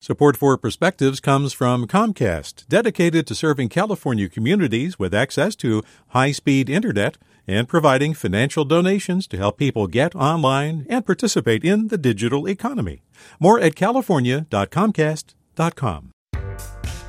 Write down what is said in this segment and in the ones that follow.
Support for Perspectives comes from Comcast, dedicated to serving California communities with access to high speed internet and providing financial donations to help people get online and participate in the digital economy. More at california.comcast.com.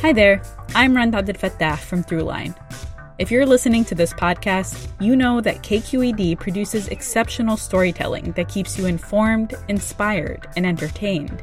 Hi there, I'm Rund Abdelfatah from Throughline. If you're listening to this podcast, you know that KQED produces exceptional storytelling that keeps you informed, inspired, and entertained.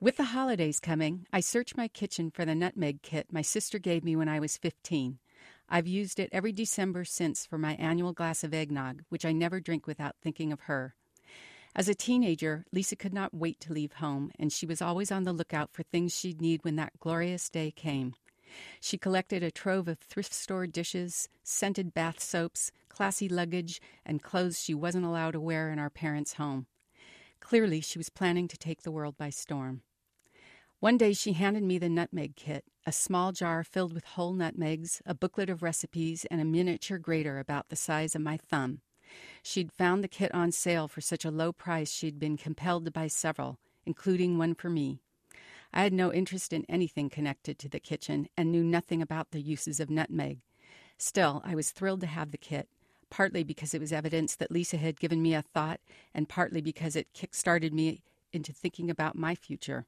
With the holidays coming, I search my kitchen for the nutmeg kit my sister gave me when I was 15. I've used it every December since for my annual glass of eggnog, which I never drink without thinking of her. As a teenager, Lisa could not wait to leave home, and she was always on the lookout for things she'd need when that glorious day came. She collected a trove of thrift store dishes, scented bath soaps, classy luggage, and clothes she wasn't allowed to wear in our parents' home. Clearly, she was planning to take the world by storm. One day she handed me the nutmeg kit, a small jar filled with whole nutmegs, a booklet of recipes, and a miniature grater about the size of my thumb. She'd found the kit on sale for such a low price she'd been compelled to buy several, including one for me. I had no interest in anything connected to the kitchen and knew nothing about the uses of nutmeg. Still, I was thrilled to have the kit, partly because it was evidence that Lisa had given me a thought, and partly because it kick started me into thinking about my future.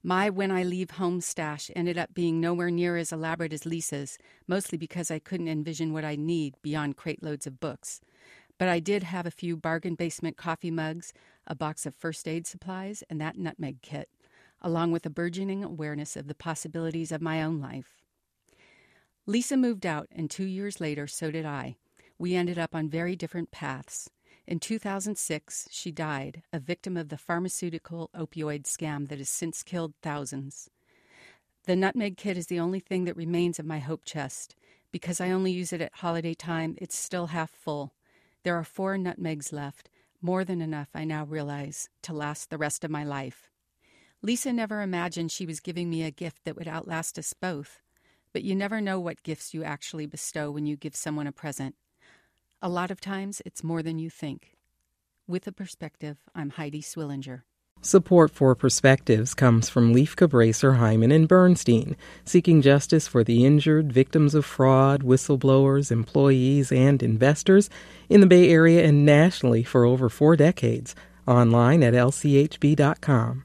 My When I Leave Home stash ended up being nowhere near as elaborate as Lisa's, mostly because I couldn't envision what I'd need beyond crate loads of books. But I did have a few bargain basement coffee mugs, a box of first aid supplies, and that nutmeg kit, along with a burgeoning awareness of the possibilities of my own life. Lisa moved out, and two years later, so did I. We ended up on very different paths. In 2006, she died, a victim of the pharmaceutical opioid scam that has since killed thousands. The nutmeg kit is the only thing that remains of my hope chest. Because I only use it at holiday time, it's still half full. There are four nutmegs left, more than enough, I now realize, to last the rest of my life. Lisa never imagined she was giving me a gift that would outlast us both. But you never know what gifts you actually bestow when you give someone a present. A lot of times, it's more than you think. With a perspective, I'm Heidi Swillinger. Support for Perspectives comes from Lieff Cabraser, Heimann, and Bernstein, seeking justice for the injured, victims of fraud, whistleblowers, employees, and investors in the Bay Area and nationally for over four decades. Online at lchb.com.